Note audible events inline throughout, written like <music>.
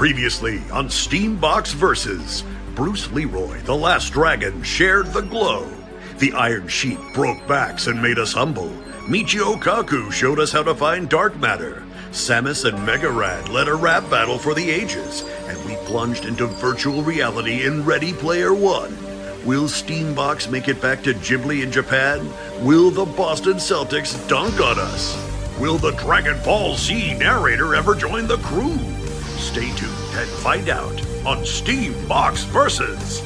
Previously on Steambox Versus, Bruce Leroy, the last dragon, shared the glow. The Iron Sheep broke backs and made us humble. Michio Kaku showed us how to find dark matter. Samus and Megarad led a rap battle for the ages, and we plunged into virtual reality in Ready Player One. Will Steambox make it back to Ghibli in Japan? Will the Boston Celtics dunk on us? Will the Dragon Ball Z narrator ever join the crew? Stay tuned and find out on Steambox Versus.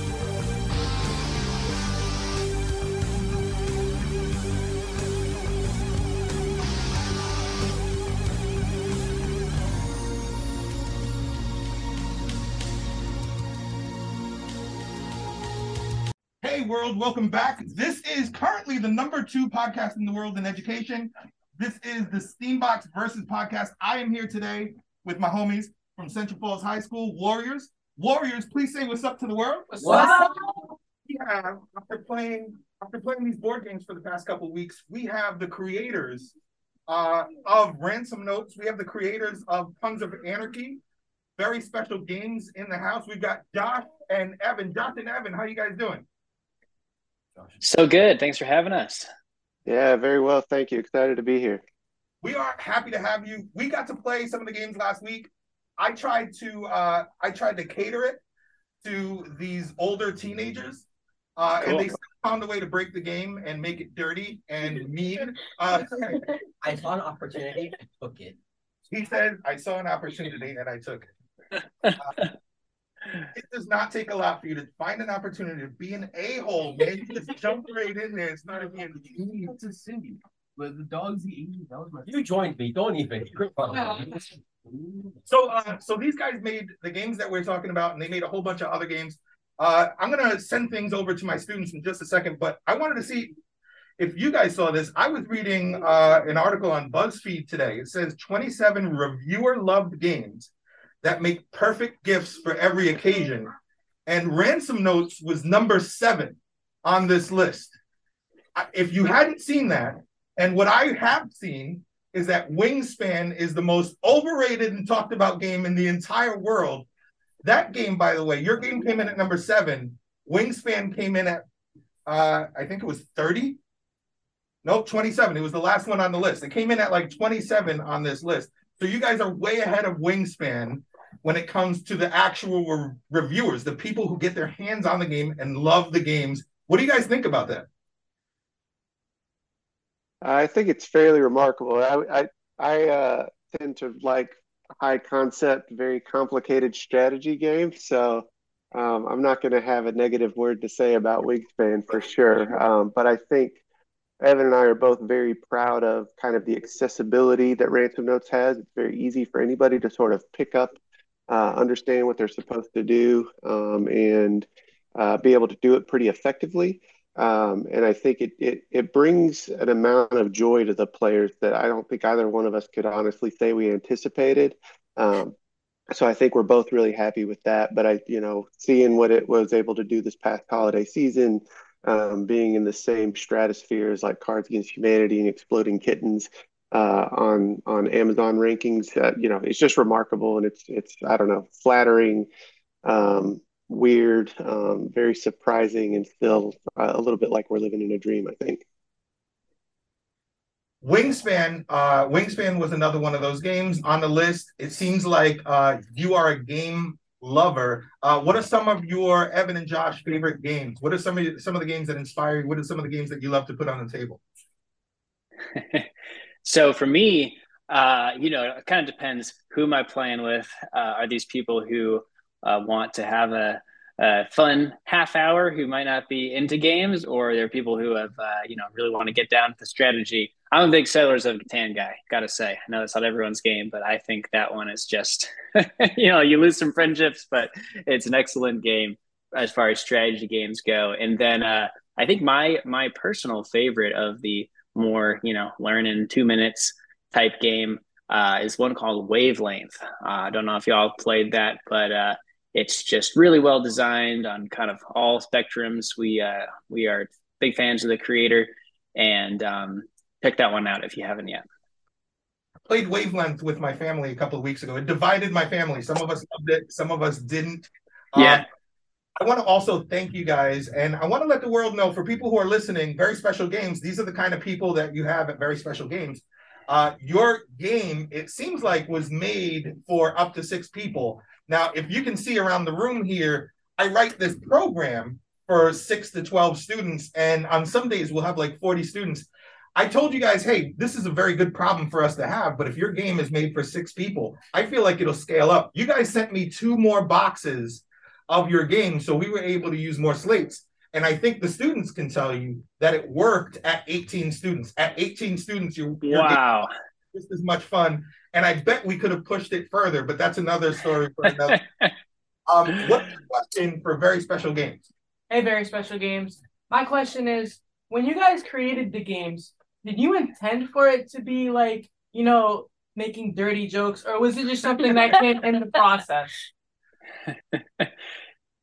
Hey, world, welcome back. This is currently the number two podcast in the world in education. This is the Steambox Versus podcast. I am here today with my homies from Central Falls High School, Warriors. Warriors, please say what's up to the world. What's up? We have, after playing after playing these board games for the past couple weeks, we have the creators uh, of Ransom Notes. We have the creators of Puns of Anarchy. Very special games in the house. We've got Josh and Evan. Josh and Evan, how you guys doing? So good. Thanks for having us. Yeah, very well. Thank you. Excited to be here. We are happy to have you. We got to play some of the games last week. I tried to uh, I tried to cater it to these older teenagers, uh, Cool. and they still found a way to break the game and make it dirty and <laughs> mean. Uh, I saw an opportunity, I took it. he said, "I saw an opportunity and I took it." <laughs> Uh, it does not take a lot for you to find an opportunity to be an a hole, man. You just jump right in there. It's not even. It's a city. But the dogs eat that was my You joined me, don't even. So, uh, so these guys made the games that we're talking about, and they made a whole bunch of other games. Uh, I'm gonna send things over to my students in just a second, but I wanted to see if you guys saw this. I was reading uh, an article on BuzzFeed today. It says 27 reviewer loved games that make perfect gifts for every occasion, and Ransom Notes was number seven on this list. If you hadn't seen that, and what I have seen is that Wingspan is the most overrated and talked about game in the entire world. That game, by the way, your game came in at number seven. Wingspan came in at, uh, I think it was 30. Nope, 27. It was the last one on the list. It came in at like 27 on this list. So you guys are way ahead of Wingspan when it comes to the actual re- reviewers, the people who get their hands on the game and love the games. What do you guys think about that? I think it's fairly remarkable. I I, I uh, tend to like high concept, very complicated strategy games, so um, I'm not going to have a negative word to say about Wingspan for sure. Um, but I think Evan and I are both very proud of kind of the accessibility that Ransom Notes has. It's very easy for anybody to sort of pick up, uh, understand what they're supposed to do, um, and uh, be able to do it pretty effectively. Um, and I think it, it it brings an amount of joy to the players that I don't think either one of us could honestly say we anticipated. Um, so I think we're both really happy with that. But I, you know, seeing what it was able to do this past holiday season, um, being in the same stratosphere as like Cards Against Humanity and Exploding Kittens uh, on on Amazon rankings, uh, you know, it's just remarkable, and it's it's I don't know, flattering. Um, weird, um, very surprising, and still uh, a little bit like we're living in a dream, I think. Wingspan, uh, Wingspan was another one of those games on the list. It seems like uh, you are a game lover. Uh, what are some of your Evan and Josh favorite games? What are some of some of the games that inspire you? What are some of the games that you love to put on the table? <laughs> so for me, uh, you know, it kind of depends who am I playing with. Uh, are these people who uh, want to have a, a fun half hour who might not be into games, or there are people who have, uh, you know, really want to get down to the strategy. I'm a big Settlers of Catan guy, gotta say. I know that's not everyone's game, but I think that one is just, <laughs> you know, you lose some friendships, but it's an excellent game as far as strategy games go. And then uh, I think my my personal favorite of the more, you know, learn in two minutes type game uh, is one called Wavelength. Uh, I don't know if y'all played that, but uh, it's just really well designed on kind of all spectrums. We uh, we are big fans of the creator, and um, check that one out if you haven't yet. played Wavelength with my family a couple of weeks ago. It divided my family. Some of us loved it, some of us didn't. Yeah. Um, I want to also thank you guys, and I want to let the world know for people who are listening, very special games. These are the kind of people that you have at very special games. Uh, your game, it seems like, was made for up to six people. Now, if you can see around the room here, I write this program for six to 12 students, and on some days we'll have like 40 students. I told you guys, hey, this is a very good problem for us to have, but if your game is made for six people, I feel like it'll scale up. You guys sent me two more boxes of your game. So we were able to use more slates. And I think the students can tell you that it worked at 18 students. At 18 students, you wow, just as much fun. And I bet we could have pushed it further, but that's another story for another. <laughs> um, what's the question for very special games? Hey, very special games. My question is, when you guys created the games, did you intend for it to be like, you know, making dirty jokes, or was it just something that came in the process? <laughs>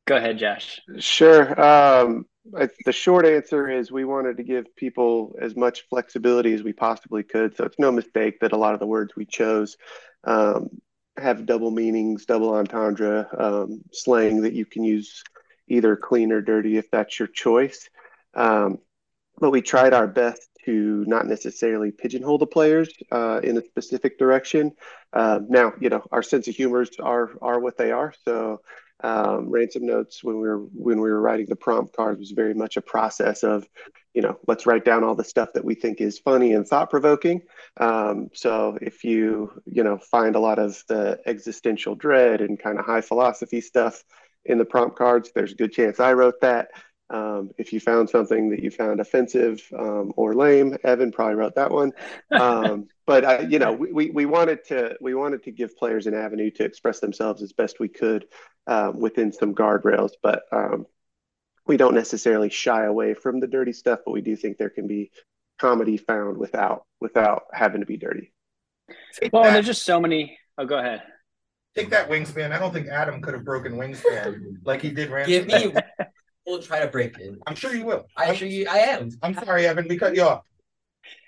Go ahead, Josh. Sure. Um, I, the short answer is we wanted to give people as much flexibility as we possibly could. So it's no mistake that a lot of the words we chose um, have double meanings, double entendre, um, slang that you can use either clean or dirty if that's your choice. Um, but we tried our best to not necessarily pigeonhole the players uh, in a specific direction. Uh, now, you know, our sense of humors are are what they are. So, um, ransom notes when we were when we were writing the prompt cards was very much a process of, you know, let's write down all the stuff that we think is funny and thought provoking. Um, so, if you you know find a lot of the existential dread and kind of high philosophy stuff in the prompt cards, there's a good chance I wrote that. Um, if you found something that you found offensive um, or lame, Evan probably wrote that one. Um, <laughs> but uh, you know, we, we wanted to we wanted to give players an avenue to express themselves as best we could um, within some guardrails. But um, we don't necessarily shy away from the dirty stuff, but we do think there can be comedy found without without having to be dirty. Take Well, that, there's just so many. Oh, go ahead. take that wingspan. I don't think Adam could have broken wingspan like he did Ransom. Give me. <laughs> We'll try to break it. I'm sure you will. I I'm, sure you. I am. I'm sorry, Evan. We cut you off.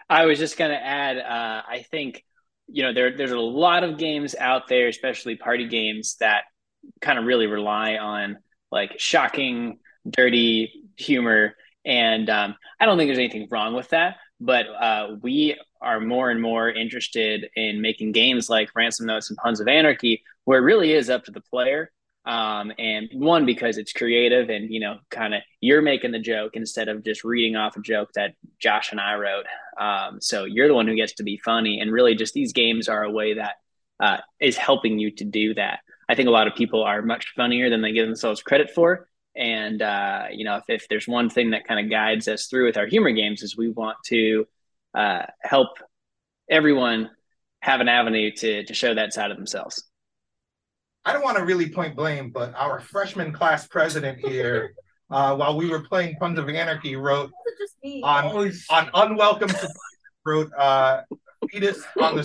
I was just gonna add. Uh, I think you know there there's a lot of games out there, especially party games, that kind of really rely on like shocking, dirty humor, and um, I don't think there's anything wrong with that. But uh, we are more and more interested in making games like Ransom Notes and Puns of Anarchy, where it really is up to the player. Um, and one because it's creative and you know kind of you're making the joke instead of just reading off a joke that josh and i wrote. Um, so you're the one who gets to be funny. And really just these games are a way that uh, is helping you to do that. I think a lot of people are much funnier than they give themselves credit for. And uh, you know if, if there's one thing that kind of guides us through with our humor games is we want to uh, help everyone have an avenue to to show that side of themselves I don't want to really point blame, but our freshman class president here, uh, while we were playing Puns of Anarchy, wrote just me. on on unwelcome surprise, wrote uh, fetus on the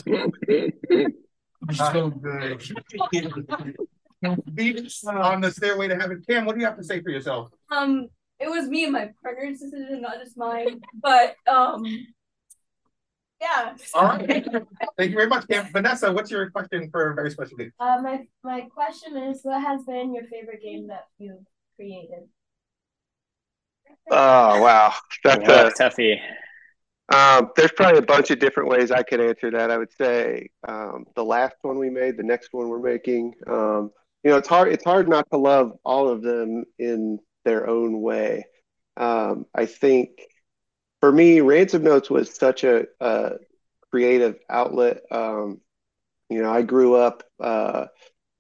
so good. <laughs> fetus on the stairway to heaven. Cam, what do you have to say for yourself? Um, it was me and my partner's decision, not just mine. But um, yeah. All right, <laughs> thank you very much, Cam. Vanessa, what's your question for a very special game? Uh, my my question is, what has been your favorite game that you've created? Oh wow, that's Well, a toughie Um, there's probably a bunch of different ways I could answer that. I would say um, the last one we made, the next one we're making. Um, you know, it's hard. It's hard not to love all of them in their own way. Um, I think for me, Ransom Notes was such a, a creative outlet. Um, you know, I grew up uh,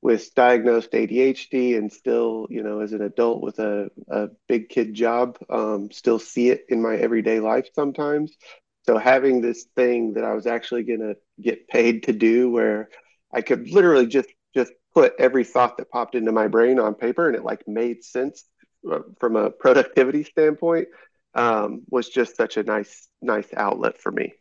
with diagnosed ADHD and still, you know, as an adult with a, a big kid job, um, still see it in my everyday life sometimes. So having this thing that I was actually going to get paid to do where I could literally just just put every thought that popped into my brain on paper and it like made sense uh, from a productivity standpoint um, was just such a nice nice outlet for me.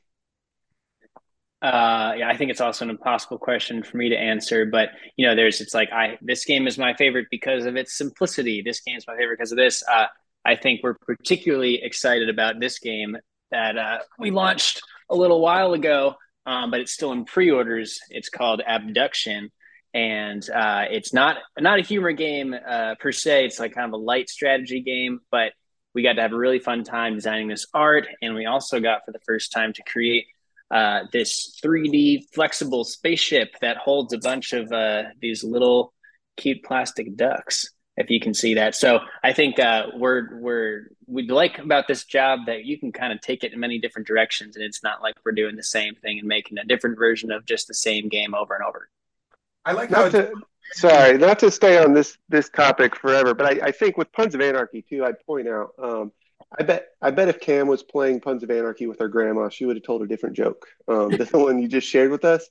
Uh, yeah, I think it's also an impossible question for me to answer, but you know, there's it's like I this game is my favorite because of its simplicity. This game is my favorite because of this. Uh, I think we're particularly excited about this game that uh, we launched a little while ago. um, but it's still in pre-orders. It's called Abduction, and uh, it's not not a humor game uh, per se. It's like kind of a light strategy game, but we got to have a really fun time designing this art, and we also got for the first time to create uh, this 3D flexible spaceship that holds a bunch of uh, these little cute plastic ducks. If you can see that, so I think uh, we're we're we'd like about this job that you can kind of take it in many different directions, and it's not like we're doing the same thing and making a different version of just the same game over and over. I like how to, sorry, not to stay on this this topic forever, but I, I think with Puns of Anarchy too, I'd point out. Um, I bet I bet if Cam was playing Puns of Anarchy with her grandma, she would have told a different joke um, than <laughs> the one you just shared with us.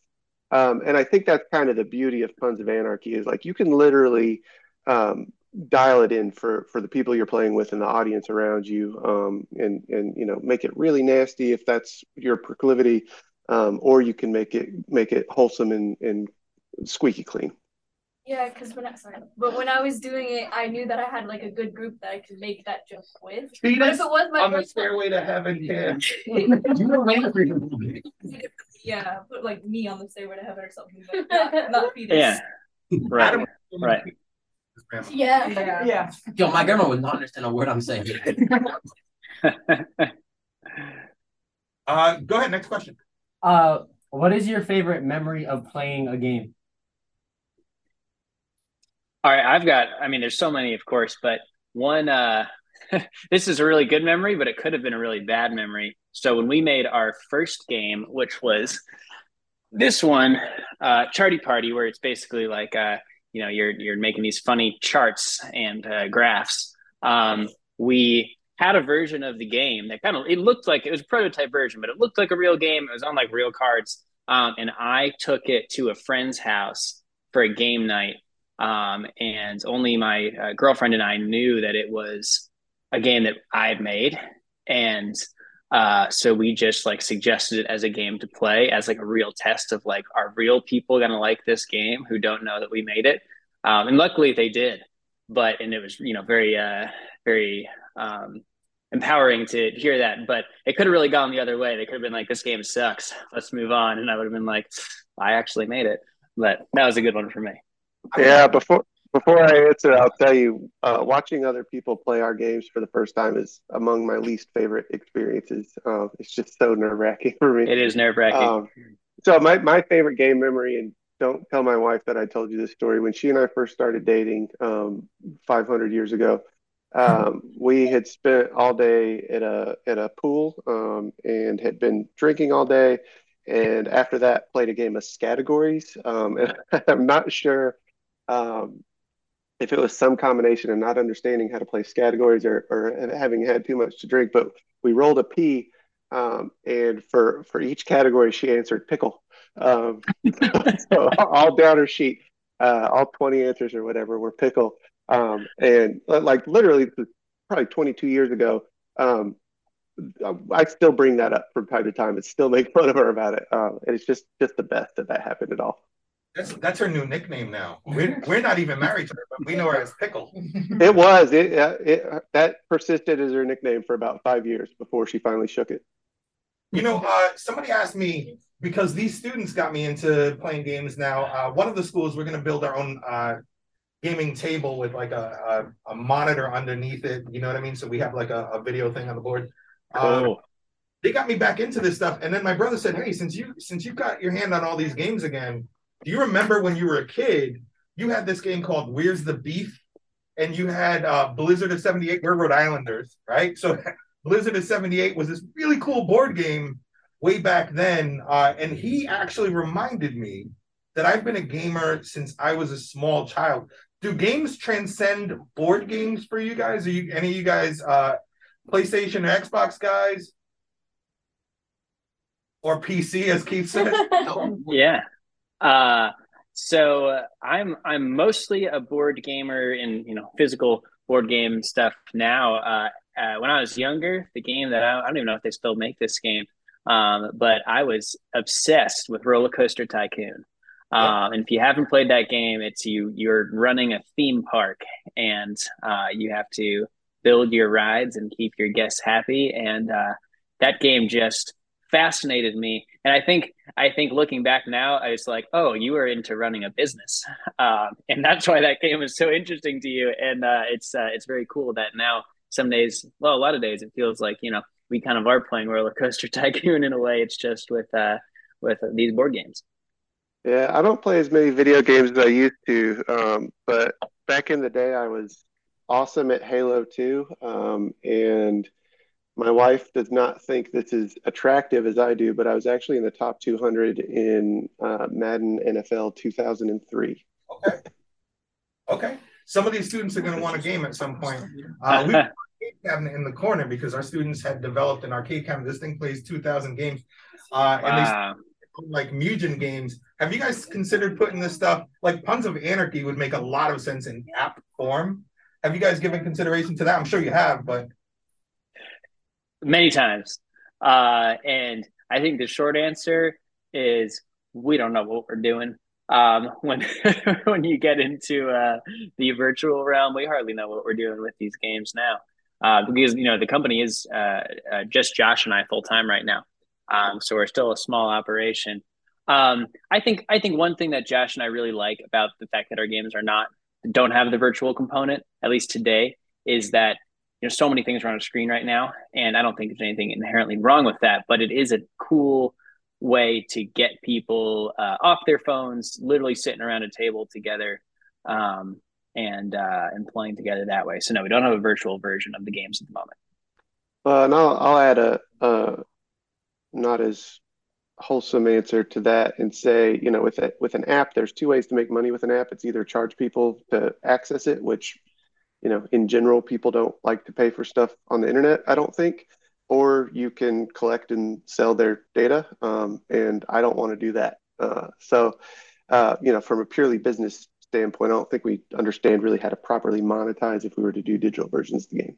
Um, and I think that's kind of the beauty of Puns of Anarchy is like you can literally um, dial it in for for the people you're playing with and the audience around you, um, and and you know make it really nasty if that's your proclivity, um, or you can make it make it wholesome and and squeaky clean. Yeah, because when I sorry, but when I was doing it, I knew that I had like a good group that I could make that joke with. See But this if it was my on the stairway to heaven, Cam. <laughs> yeah, put like me on the stairway to heaven or something, but not, not fetus. Yeah, right, right. Yeah. Yeah. Yeah. Yo, my grandma would not understand a word I'm saying. <laughs> Uh, go ahead. Next question. Uh, what is your favorite memory of playing a game? All right, I've got. I mean, there's so many, of course, but one. Uh, <laughs> this is a really good memory, but it could have been a really bad memory. So when we made our first game, which was this one, uh, Charty Party, where it's basically like, uh, you know, you're you're making these funny charts and uh, graphs. Um, we had a version of the game that kind of it looked like it was a prototype version, but it looked like a real game. It was on like real cards, um, and I took it to a friend's house for a game night um, and only my uh, girlfriend and I knew that it was a game that I had made, and uh, so we just like suggested it as a game to play as like a real test of like are real people gonna like this game who don't know that we made it, um, and luckily they did, but and it was you know very uh, very um, empowering to hear that, but it could have really gone the other way. They could have been like this game sucks, let's move on, and I would have been like I actually made it, but that was a good one for me. Yeah, before before I answer, I'll tell you, uh, watching other people play our games for the first time is among my least favorite experiences. Uh, it's just so nerve wracking <laughs> for me. It is nerve wracking. Um, so my, my favorite game memory, and don't tell my wife that I told you this story. When she and I first started dating, um, 500 years ago, um, we had spent all day at a at a pool um, and had been drinking all day. And after that, played a game of categories. Um, <laughs> and I'm not sure um, if it was some combination of not understanding how to play categories or, or having had too much to drink. But we rolled a P, um, and for for each category, she answered pickle. Um, <laughs> so all down her sheet, uh, all 20 answers or whatever were pickle. Um, and like literally, probably 22 years ago, um, I still bring that up from time to time and still make fun of her about it. Um, and it's just just the best that that happened at all. That's that's her new nickname now. We're <laughs> we're not even married to her, but we know her as Pickle. It was it, uh, it that persisted as her nickname for about five years before she finally shook it. You know, uh, somebody asked me because these students got me into playing games now. Uh, one of the schools we're going to build our own uh, gaming table with like a, a, a monitor underneath it. You know what I mean? So we have like a, a video thing on the board. Uh, Cool. they got me back into this stuff, and then my brother said, "Hey, since you since you got your hand on all these games again, do you remember when you were a kid? You had this game called Where's the Beef, and you had uh, Blizzard of '78. We're Rhode Islanders, right? So <laughs> Blizzard of '78 was this really cool board game way back then, uh, and he actually reminded me that I've been a gamer since I was a small child. Do games transcend board games for you guys? Are you any of you guys uh, PlayStation or Xbox guys? Or PC, as Keith said. <laughs> Yeah. Uh, so uh, I'm I'm mostly a board gamer in you know physical board game stuff now. Uh, uh, when I was younger, the game that I, I don't even know if they still make this game, um, but I was obsessed with Roller Coaster Tycoon. Um, and if you haven't played that game, it's you you're running a theme park and uh, you have to build your rides and keep your guests happy. And uh, that game just fascinated me. And I think I think looking back now, I was like, oh, you were into running a business, um, and that's why that game was so interesting to you. And uh, it's uh, it's very cool that now some days, well, a lot of days, it feels like you know we kind of are playing roller coaster <laughs> tycoon in a way. It's just with uh, with these board games. Yeah, I don't play as many video games as I used to, um, but back in the day, I was awesome at Halo 2, um, and my wife does not think this is attractive as I do, but I was actually in the top 200 in uh, Madden NFL 2003. Okay. Okay. Some of these students are going to want a game at some point. Uh, we have arcade cabinet in the corner because our students had developed an arcade cabinet. This thing plays 2,000 games. Uh, and they like Mugen games. Have you guys considered putting this stuff like Puns of Anarchy would make a lot of sense in app form? Have you guys given consideration to that? I'm sure you have, but many times. Uh, and I think the short answer is we don't know what we're doing. Um, <laughs> when <laughs> when you get into uh, the virtual realm, we hardly know what we're doing with these games now. Uh, because you know the company is uh, uh just Josh and I full time right now, um, so we're still a small operation. Um, I think I think one thing that Josh and I really like about the fact that our games are not don't have the virtual component, at least today, is that know so many things are on a screen right now and i don't think there's anything inherently wrong with that but it is a cool way to get people uh, off their phones literally sitting around a table together um, and uh, and playing together that way. So no we don't have a virtual version of the games at the moment. Uh, and I'll, I'll add a, a not as wholesome answer to that and say you know with a, with an app there's two ways to make money with an app. It's either charge people to access it which you know, in general, people don't like to pay for stuff on the internet, I don't think. Or you can collect and sell their data. Um, and I don't want to do that. Uh, so, uh, you know, from a purely business standpoint, I don't think we understand really how to properly monetize if we were to do digital versions of the game.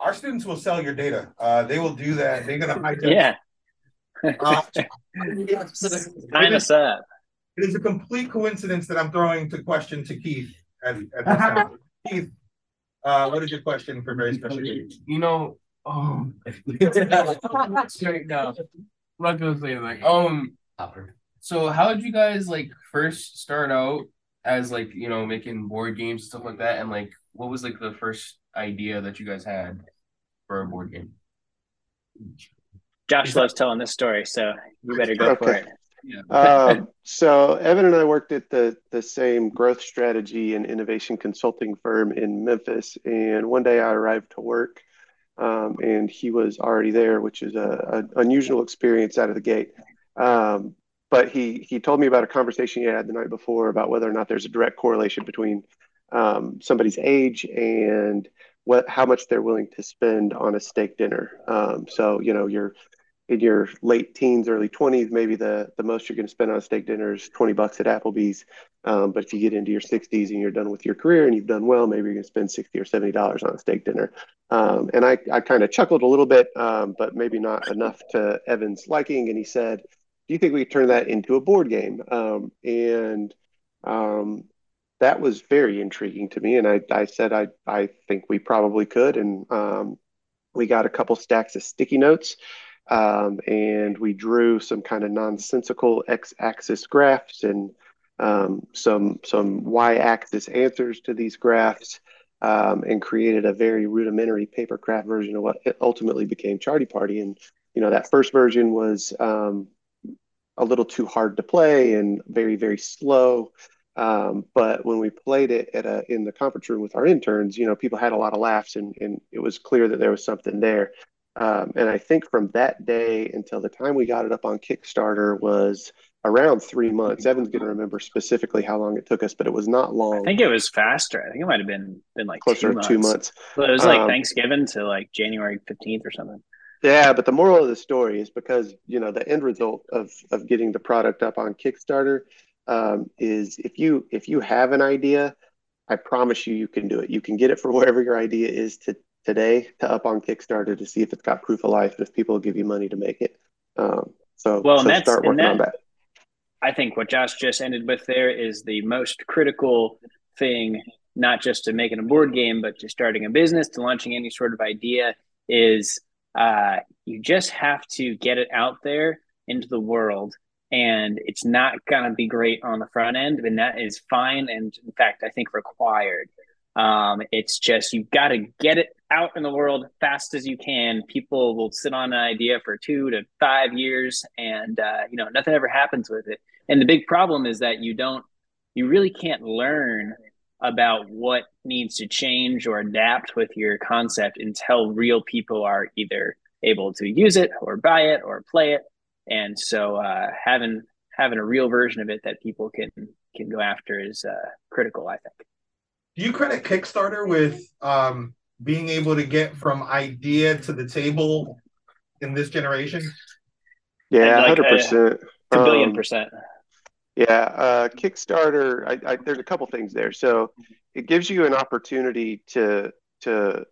Our students will sell your data. Uh, they will do that. They're going to hijack. Yeah. <laughs> uh, Sign us up. It is a complete coincidence that I'm throwing the question to Keith at, at <laughs> this time. Keith, uh, what is your question for very special You know, um, straight now. I'm not gonna say like um. So how did you guys like first start out as like you know making board games and stuff like that, and like what was like the first idea that you guys had for a board game? Josh loves telling this story, so you better go okay. for it. Yeah. <laughs> um, so Evan and I worked at the the same growth strategy and innovation consulting firm in Memphis. And one day I arrived to work, um, and he was already there, which is a, a unusual experience out of the gate. Um, but he he told me about a conversation he had the night before about whether or not there's a direct correlation between um, somebody's age and what how much they're willing to spend on a steak dinner. Um, so you know you're in your late teens, early 20s, maybe the, the most you're going to spend on a steak dinner is 20 bucks at Applebee's. Um, but if you get into your 60s and you're done with your career and you've done well, maybe you're going to spend 60 or 70 dollars on a steak dinner. Um, and I, I kind of chuckled a little bit, um, but maybe not enough to Evan's liking. And he said, "Do you think we could turn that into a board game?" Um, and um, that was very intriguing to me. And I, I said, I, I think we probably could. And um, we got a couple stacks of sticky notes. Um, and we drew some kind of nonsensical x-axis graphs and um, some some y-axis answers to these graphs, um, and created a very rudimentary paper craft version of what ultimately became Charty Party. And you know that first version was um, a little too hard to play and very very slow. Um, but when we played it at a, in the conference room with our interns, you know, people had a lot of laughs and, and it was clear that there was something there. Um, and I think from that day until the time we got it up on Kickstarter was around three months. Evan's going to remember specifically how long it took us, but it was not long. I think it was faster. I think it might have been been like closer two to two months. But it was like um, Thanksgiving to like January fifteenth or something. Yeah, but the moral of the story is because you know the end result of of getting the product up on Kickstarter um, is if you if you have an idea, I promise you you can do it. You can get it for wherever your idea is to today to up on Kickstarter to see if it's got proof of life if people give you money to make it. Um, so, well, so that's, start working that, on that. I think what Josh just ended with there is the most critical thing, not just to making a board game, but to starting a business, to launching any sort of idea, is uh, you just have to get it out there into the world and it's not going to be great on the front end and that is fine and in fact i think required um, it's just you've got to get it out in the world fast as you can. People will sit on an idea for two to five years and uh, you know nothing ever happens with it. And the big problem is that you don't you really can't learn about what needs to change or adapt with your concept until real people are either able to use it or buy it or play it. And so uh, having having a real version of it that people can can go after is uh, critical i think. Do you credit kickstarter with um, being able to get from idea to the table in this generation yeah like, 100% a, a billion um, percent yeah, uh, Kickstarter. I, I, there's a couple things there. So it gives you an opportunity to to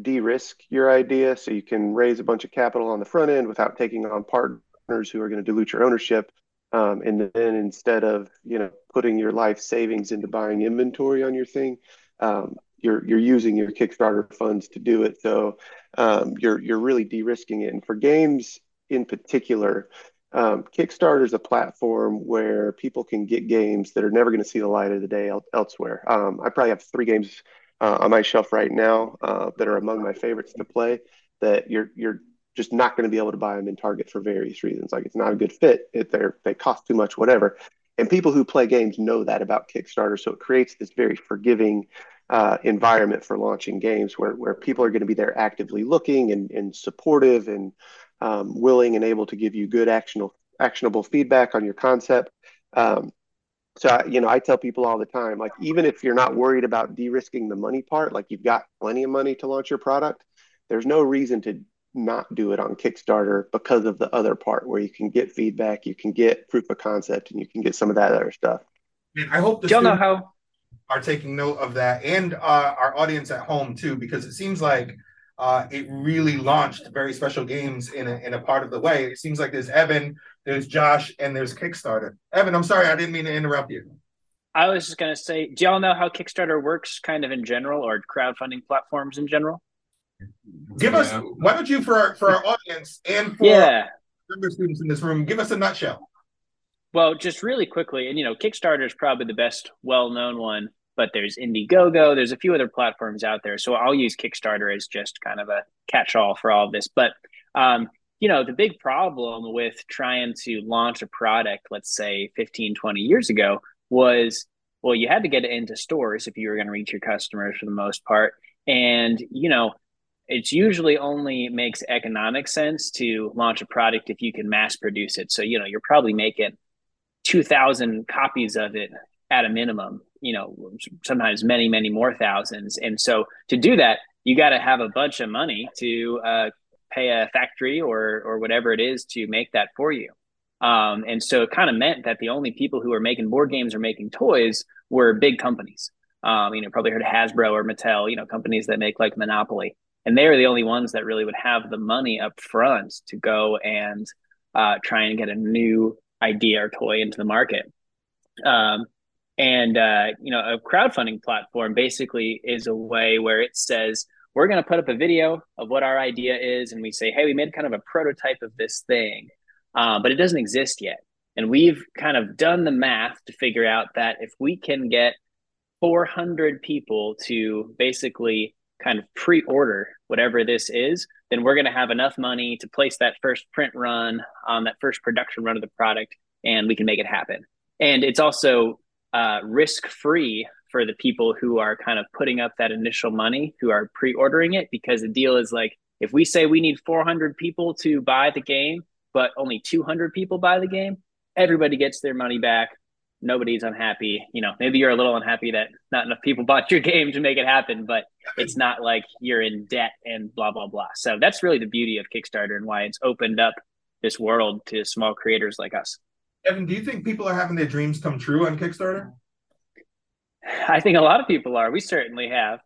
de-risk your idea, so you can raise a bunch of capital on the front end without taking on partners who are going to dilute your ownership. Um, and then instead of you know putting your life savings into buying inventory on your thing, um, you're you're using your Kickstarter funds to do it. So um, you're you're really de-risking it. And for games in particular, um, Kickstarter is a platform where people can get games that are never going to see the light of the day el- elsewhere. Um, I probably have three games uh, on my shelf right now uh, that are among my favorites to play. That you're you're just not going to be able to buy them in Target for various reasons. Like it's not a good fit. If they're, they cost too much, whatever. And people who play games know that about Kickstarter, so it creates this very forgiving uh, environment for launching games where where people are going to be there actively looking and, and supportive and um, willing and able to give you good actionable actionable feedback on your concept. Um, so I, you know, I tell people all the time, like even if you're not worried about de-risking the money part, like you've got plenty of money to launch your product, there's no reason to not do it on Kickstarter because of the other part where you can get feedback, you can get proof of concept, and you can get some of that other stuff. I hope the do know how are taking note of that, and uh, our audience at home too, because it seems like uh, it really launched very special games in a, in a part of the way. It seems like there's Evan, there's Josh, and there's Kickstarter. Evan, I'm sorry, I didn't mean to interrupt you. I was just going to say, do y'all know how Kickstarter works kind of in general or crowdfunding platforms in general? Give yeah. us, why don't you, for our, for our audience and for yeah. younger students in this room, give us a nutshell. Well, just really quickly, and you know, Kickstarter is probably the best well known one but there's Indiegogo. There's a few other platforms out there. So I'll use Kickstarter as just kind of a catch all for all of this. But, um, you know, the big problem with trying to launch a product, let's say 15, 20 years ago, was well, you had to get it into stores if you were going to reach your customers for the most part. And, you know, it's usually only makes economic sense to launch a product if you can mass produce it. So, you know, you're probably making 2,000 copies of it at a minimum you know sometimes many many more thousands. And so to do that you got to have a bunch of money to uh, pay a factory or or whatever it is to make that for you. Um, and so it kind of meant that the only people who were making board games or making toys were big companies. Um, you know probably heard of hasbro or mattel you know companies that make like monopoly. And they are the only ones that really would have the money up front to go and uh, try and get a new idea or toy into the market um, and uh, you know, a crowdfunding platform basically is a way where it says we're going to put up a video of what our idea is, and we say, hey, we made kind of a prototype of this thing, uh, but it doesn't exist yet. And we've kind of done the math to figure out that if we can get 400 people to basically kind of pre-order whatever this is, then we're going to have enough money to place that first print run on that first production run of the product, and we can make it happen. And it's also uh, risk free for the people who are kind of putting up that initial money, who are pre ordering it, because the deal is like if we say we need 400 people to buy the game, but only 200 people buy the game, everybody gets their money back. Nobody's unhappy. You know, maybe you're a little unhappy that not enough people <laughs> bought your game to make it happen, but it's not like you're in debt and blah, blah, blah. So that's really the beauty of Kickstarter and why it's opened up this world to small creators like us. Evan, do you think people are having their dreams come true on Kickstarter? I think a lot of people are. We certainly have.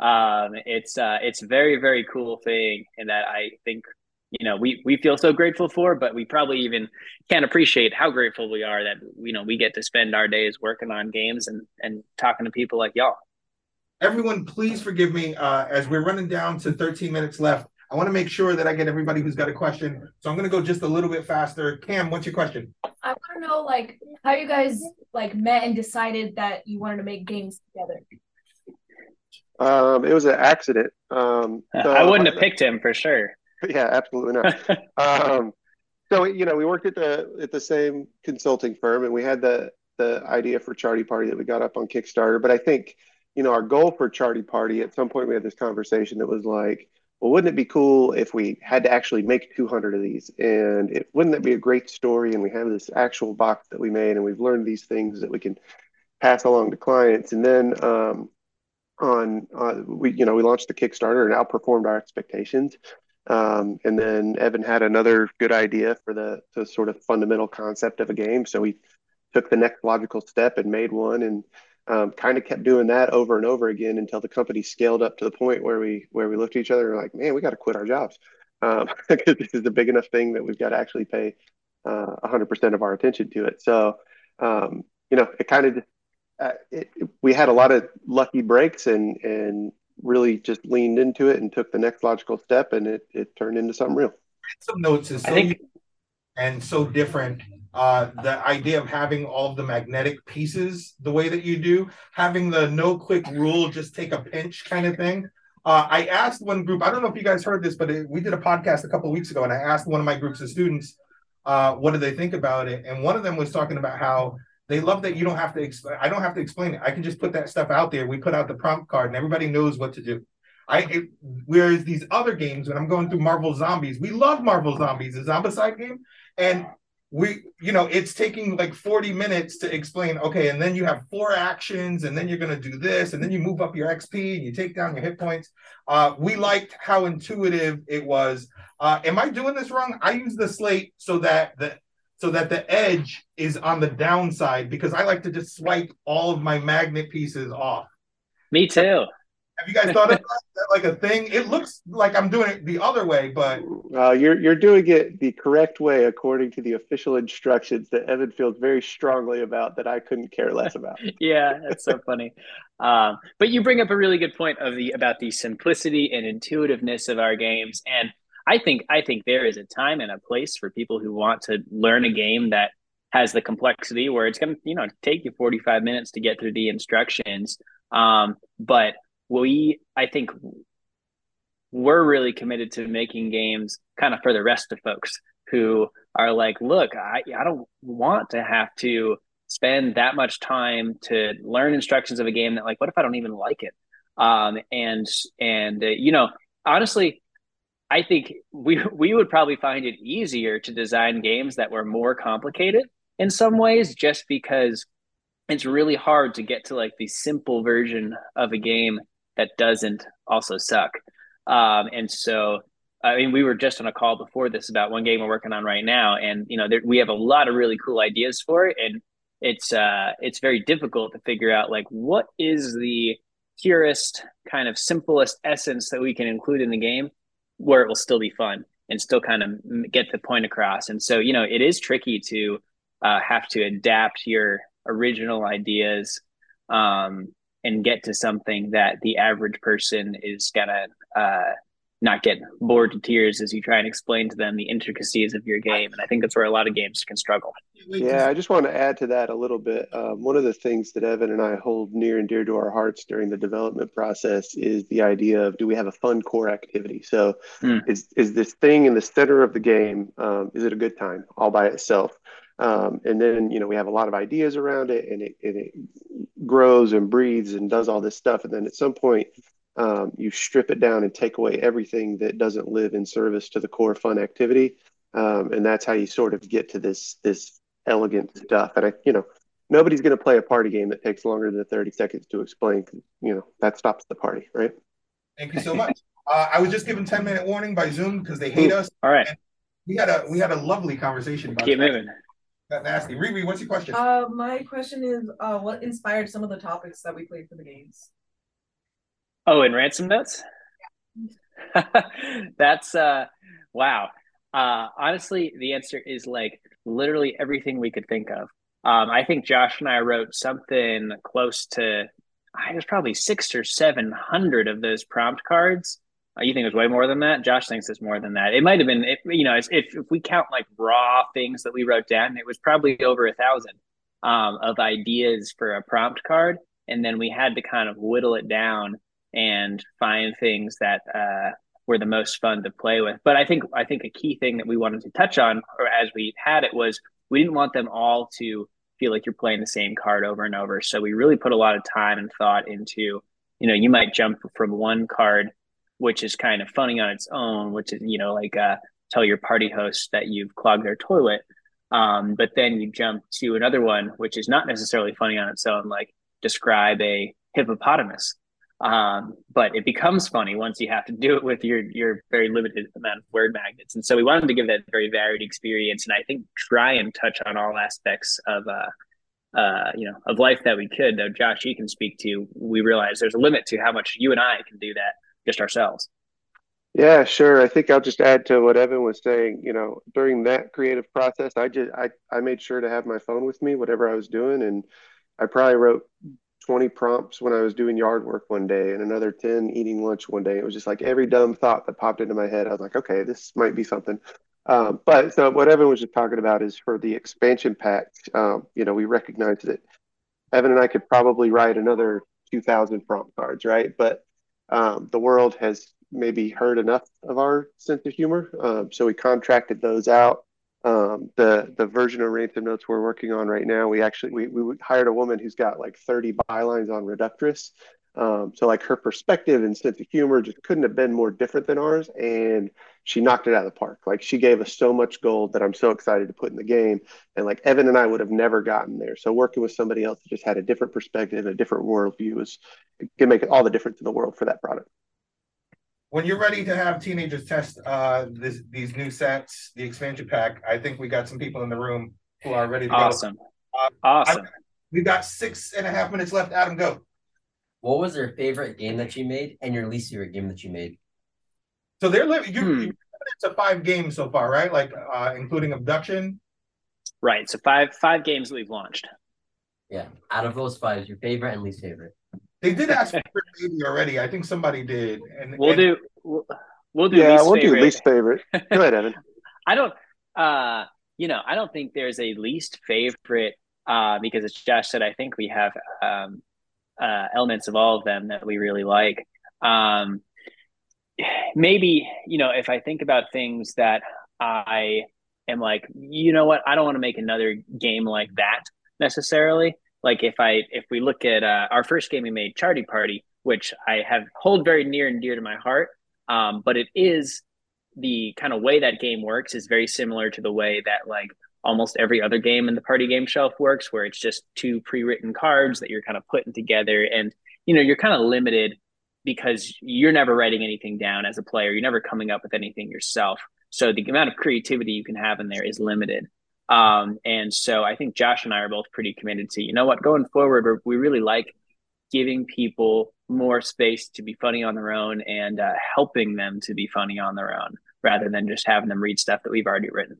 Um, it's uh, it's a very very cool thing, and that I think you know we we feel so grateful for, but we probably even can't appreciate how grateful we are that you know we get to spend our days working on games and and talking to people like y'all. Everyone, please forgive me uh, as we're running down to 13 minutes left. I want to make sure that I get everybody who's got a question. So I'm going to go just a little bit faster. Cam, what's your question? I want to know like how you guys like met and decided that you wanted to make games together. Um, it was an accident. Um, so, <laughs> I wouldn't have picked him for sure. <laughs> Yeah, absolutely not. <laughs> um, so you know, we worked at the at the same consulting firm, and we had the the idea for Charty Party that we got up on Kickstarter. But I think you know our goal for Charty Party at some point we had this conversation that was like, well, wouldn't it be cool if we had to actually make 200 of these? And it, wouldn't that be a great story? And we have this actual box that we made, and we've learned these things that we can pass along to clients. And then um, on uh, we you know we launched the Kickstarter and outperformed our expectations. Um, and then Evan had another good idea for the, the sort of fundamental concept of a game. So we took the next logical step and made one and um, kind of kept doing that over and over again until the company scaled up to the point where we where we looked at each other and were like, man, we got to quit our jobs because um, <laughs> this is a big enough thing that we've got to actually pay uh, 100% of our attention to it. So, um, you know, it kind of uh, it, we had a lot of lucky breaks and and really just leaned into it and took the next logical step, and it it turned into something real. Some notes is so think... and so different. Uh, the idea of having all of the magnetic pieces the way that you do, having the no click rule, just take a pinch kind of thing. Uh, I asked one group, I don't know if you guys heard this, but it, we did a podcast a couple weeks ago, and I asked one of my groups of students, uh, what do they think about it? And one of them was talking about how they love that you don't have to explain. I don't have to explain it. I can just put that stuff out there. We put out the prompt card, and everybody knows what to do. I it, whereas these other games, when I'm going through Marvel Zombies, we love Marvel Zombies, a Zombicide game, and we you know it's taking like 40 minutes to explain okay and then you have four actions and then you're going to do this and then you move up your xp and you take down your hit points uh, we liked how intuitive it was uh, am i doing this wrong i use the slate so that the so that the edge is on the downside because I like to just swipe all of my magnet pieces off. Me too. Have you guys thought of that like a thing? It looks like I'm doing it the other way, but uh, you're you're doing it the correct way according to the official instructions that Evan feels very strongly about that I couldn't care less about. <laughs> yeah, that's so funny. Um, but you bring up a really good point of the about the simplicity and intuitiveness of our games, and I think I think there is a time and a place for people who want to learn a game that has the complexity where it's going to you know take you 45 minutes to get through the instructions. Um, but we i think we're really committed to making games kind of for the rest of folks who are like look i, I don't want to have to spend that much time to learn instructions of a game that like what if i don't even like it? Um, and and uh, you know honestly I think we we would probably find it easier to design games that were more complicated in some ways, just because it's really hard to get to like the simple version of a game that doesn't also suck. Um, and so, I mean, we were just on a call before this about one game we're working on right now, and you know, there, we have a lot of really cool ideas for it, and it's uh, it's very difficult to figure out like what is the purest kind of simplest essence that we can include in the game where it will still be fun and still kind of get the point across. And so, you know, it is tricky to uh, have to adapt your original ideas um, and get to something that the average person is gonna uh, not get bored to tears as you try and explain to them the intricacies of your game. And I think that's where a lot of games can struggle. Yeah, I just want to add to that a little bit. Um, one of the things that Evan and I hold near and dear to our hearts during the development process is the idea of do we have a fun core activity? So mm. is, is this thing in the center of the game, um, is it a good time all by itself? Um, and then, you know, we have a lot of ideas around it and it, and it grows and breathes and does all this stuff. And then at some point, um, you strip it down and take away everything that doesn't live in service to the core fun activity. Um, and that's how you sort of get to this this elegant stuff. And i you know nobody's going to play a party game that takes longer than 30 seconds to explain you know that stops the party right? Thank you so much. Uh, i was just given 10 minute warning by zoom because they hate us. all right. We had a we had a lovely conversation about keep moving. That nasty. Riri, what's your question? Uh my question is uh what inspired some of the topics that we played for the games Oh, in ransom notes? <laughs> That's uh wow. Uh honestly, the answer is like literally everything we could think of. Um, I think Josh and I wrote something close to I was probably six or seven hundred of those prompt cards Uh, you think it was way more than that? Josh thinks it's more than that. It might have been, you know, if, if we count like raw things that we wrote down, it was probably over a thousand um, of ideas for a prompt card. And then we had to kind of whittle it down and find things that uh, were the most fun to play with. But I think I think a key thing that we wanted to touch on, or as we had it, was we didn't want them all to feel like you're playing the same card over and over. So we really put a lot of time and thought into, you know, you might jump from one card, which is kind of funny on its own, which is, you know, like uh, tell your party host that you've clogged their toilet. Um, but then you jump to another one, which is not necessarily funny on its own, like describe a hippopotamus. Um, but it becomes funny once you have to do it with your your very limited amount of word magnets. And so we wanted to give that very varied experience, and I think try and touch on all aspects of uh, uh, you know of life that we could. Though Josh, you can speak to. We realize there's a limit to how much you and I can do that just ourselves. Yeah, sure. I think I'll just add to what Evan was saying. You know, during that creative process, I just I I made sure to have my phone with me, whatever I was doing, and I probably wrote 20 prompts when I was doing yard work one day and another 10 eating lunch one day. It was just like every dumb thought that popped into my head. I was like, okay, this might be something. Um, but so what Evan was just talking about is for the expansion pack, um, you know, we recognize that Evan and I could probably write another 2000 prompt cards, right? But um, the world has maybe heard enough of our sense of humor. Um, so we contracted those out um, the the version of ransom notes we're working on right now we actually we, we hired a woman who's got like 30 bylines on reductress. Um, so like her perspective and sense of humor just couldn't have been more different than ours and she knocked it out of the park. Like she gave us so much gold that i'm so excited to put in the game and like evan and i would have never gotten there. So working with somebody else that just had a different perspective a different worldview is can make all the difference in the world for that product when you're ready to have teenagers test uh, this, these new sets, the expansion pack, I think we got some people in the room who are ready to awesome. go. Awesome. Uh, awesome. We've got six and a half minutes left. Adam, go. What was your favorite game that you made and your least favorite game that you made? So they're living, you, hmm. you to five games so far, right? Like uh, including abduction. Right. So five five games that we've launched. Yeah. Out of those five, your favorite and least favorite. They did ask for baby already. I think somebody did. And we'll and, do we'll, we'll do yeah, we'll favorite. do least favorite. <laughs> Go ahead, Evan. I don't uh you know, I don't think there's a least favorite uh because as Josh said, I think we have um uh elements of all of them that we really like. Um maybe, you know, if I think about things that I am like, you know what, I don't want to make another game like that necessarily like if I if we look at uh, our first game we made, charity Party, which I have hold very near and dear to my heart, um, but it is the kind of way that game works is very similar to the way that like almost every other game in the party game shelf works, where it's just two pre-written cards that you're kind of putting together, and you know you're kind of limited because you're never writing anything down as a player. You're never coming up with anything yourself. So the amount of creativity you can have in there is limited. Um, and so I think Josh and I are both pretty committed to, you know what, going forward, we really like giving people more space to be funny on their own and uh, helping them to be funny on their own rather than just having them read stuff that we've already written.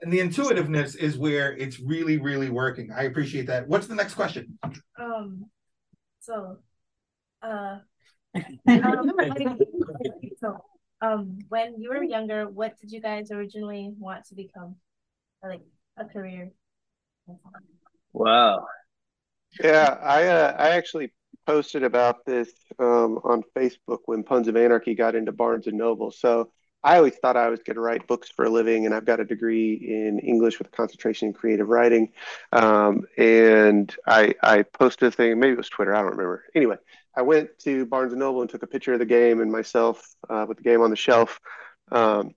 And the intuitiveness is where it's really, really working. I appreciate that. What's the next question? Um, so, uh, <laughs> um, so, um, when you were younger, what did you guys originally want to become? like a career. Wow. Yeah, I uh, I actually posted about this um, on Facebook when Puns of Anarchy got into Barnes and Noble. So I always thought I was going to write books for a living, and I've got a degree in English with a concentration in creative writing. Um, and I I posted a thing, maybe it was Twitter, I don't remember. Anyway, I went to Barnes and Noble and took a picture of the game and myself uh, with the game on the shelf. Um,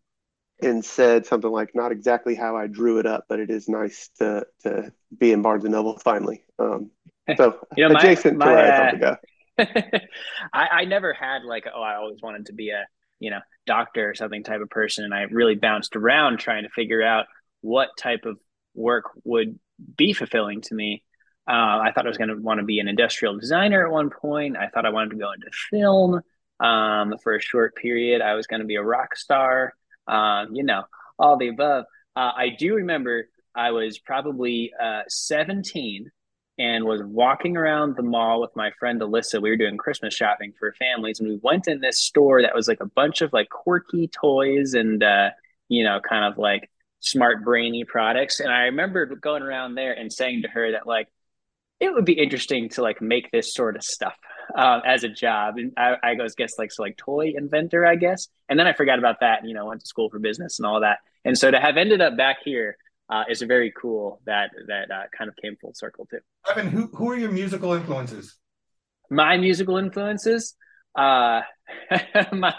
and said something like, "Not exactly how I drew it up, but it is nice to to be in Barnes and Noble finally." Um, so <laughs> you know, adjacent my, my, to where uh, I thought to go. <laughs> I, I never had like, oh, I always wanted to be a you know doctor or something type of person, and I really bounced around trying to figure out what type of work would be fulfilling to me. Uh, I thought I was going to want to be an industrial designer at one point. I thought I wanted to go into film um, for a short period. I was going to be a rock star um, you know, all the above. Uh, I do remember I was probably uh, 17 and was walking around the mall with my friend Alyssa. We were doing Christmas shopping for families, and we went in this store that was like a bunch of like quirky toys and uh, you know, kind of like smart brainy products. And I remember going around there and saying to her that like it would be interesting to like make this sort of stuff um, as a job. And I, I was guess like so like toy inventor, I guess. And then I forgot about that. And, you know, went to school for business and all that. And so to have ended up back here uh, is very cool that that uh, kind of came full circle too. Evan, who who are your musical influences? My musical influences, uh, <laughs> my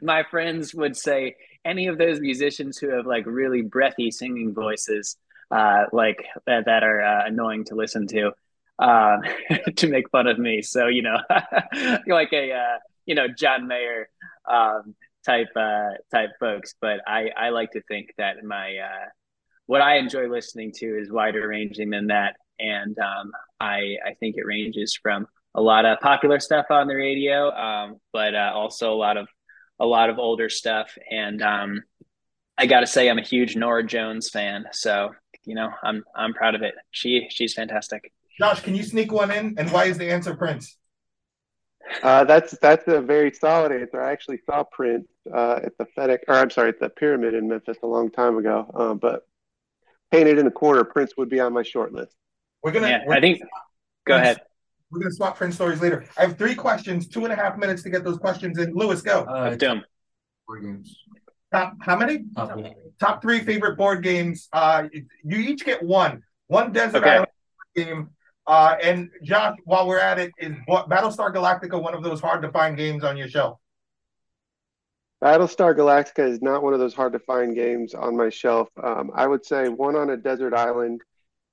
my friends would say any of those musicians who have like really breathy singing voices, uh, like that, that are uh, annoying to listen to, uh, <laughs> to make fun of me. So you know, <laughs> like a uh, you know John Mayer um, type uh, type folks. But I I like to think that my uh, what I enjoy listening to is wider ranging than that, and um, I I think it ranges from a lot of popular stuff on the radio, um, but uh, also a lot of a lot of older stuff. And um, I got to say, I'm a huge Norah Jones fan, so you know I'm I'm proud of it. She she's fantastic. Josh, can you sneak one in? And why is the answer Prince? Uh, that's that's a very solid answer. I actually saw Prince uh, at the FedEx, or I'm sorry, at the Pyramid in Memphis a long time ago. Uh, but painted in the corner, Prince would be on my short list. We're gonna. Yeah, we're I think. Go Prince- ahead. We're gonna swap Prince stories later. I have three questions, two and a half minutes to get those questions in. Lewis, go. Uh, Doom. board games. Top how many? Top three. Top three favorite board games. Uh, you each get one. One Desert Okay. Island game. Uh, and Josh, while we're at it, is Battlestar Galactica one of those hard to find games on your shelf? Battlestar Galactica is not one of those hard to find games on my shelf. Um, I would say one on a desert island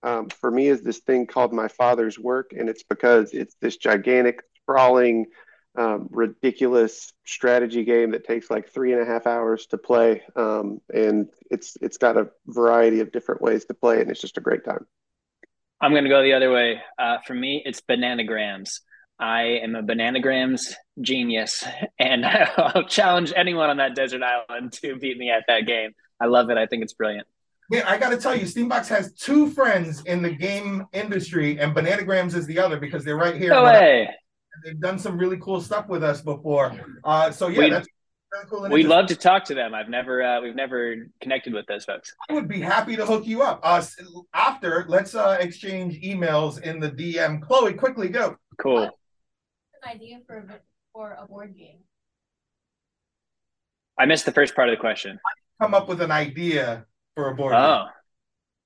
um, for me is this thing called My Father's Work, and it's because it's this gigantic, sprawling, um, ridiculous strategy game that takes like three and a half hours to play, um, and it's it's got a variety of different ways to play, and it's just a great time. I'm going to go the other way. Uh, for me, it's bananagrams. I am a bananagrams genius, <laughs> and <laughs> I'll challenge anyone on that desert island to beat me at that game. I love it. I think it's brilliant. Yeah, I got to tell you, Steambox has two friends in the game industry, and Bananagrams is the other because they're right here. No way. They've done some really cool stuff with us before. Uh, so yeah, We- that's really cool. We'd love to talk to them. I've never, uh, we've never connected with those folks. I would be happy to hook you up. Uh, after, let's uh, exchange emails in the DM. Chloe, quickly go. Cool. An idea for a- for a board game. I missed the first part of the question. Come up with an idea for a board game. Oh,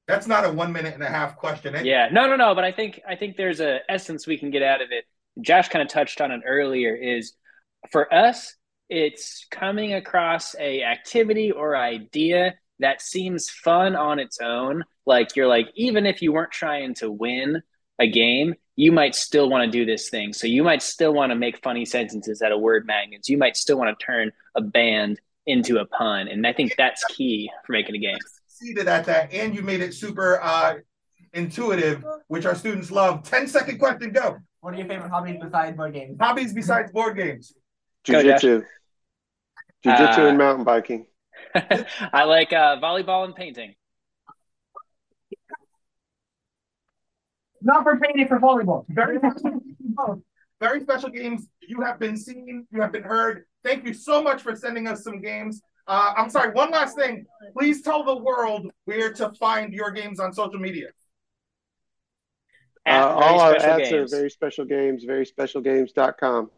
That's not a one minute and a half question. eh? yeah. No, no, no. But I think, I think there's a essence we can get out of it. Josh kind of touched on it earlier. Is for us, it's coming across a activity or idea that seems fun on its own. Like you're like, even if you weren't trying to win a game, you might still want to do this thing. So you might still want to make funny sentences out of word magnets. You might still want to turn a band into a pun. And I think that's key for making a game. Succeeded at that, and you made it super uh, intuitive, which our students love. 10 second question, go. What are your favorite hobbies besides board games? Hobbies besides board games. Go, Josh. Jiu-jitsu, jiu-jitsu Uh, and mountain biking. <laughs> I like uh, volleyball and painting. Not for painting, for volleyball. Very very special games. You have been seen, you have been heard. Thank you so much for sending us some games. Uh, I'm sorry, one last thing. Please tell the world where to find your games on social media. Uh, At all our Very Special are Games. very special games, very special games.com.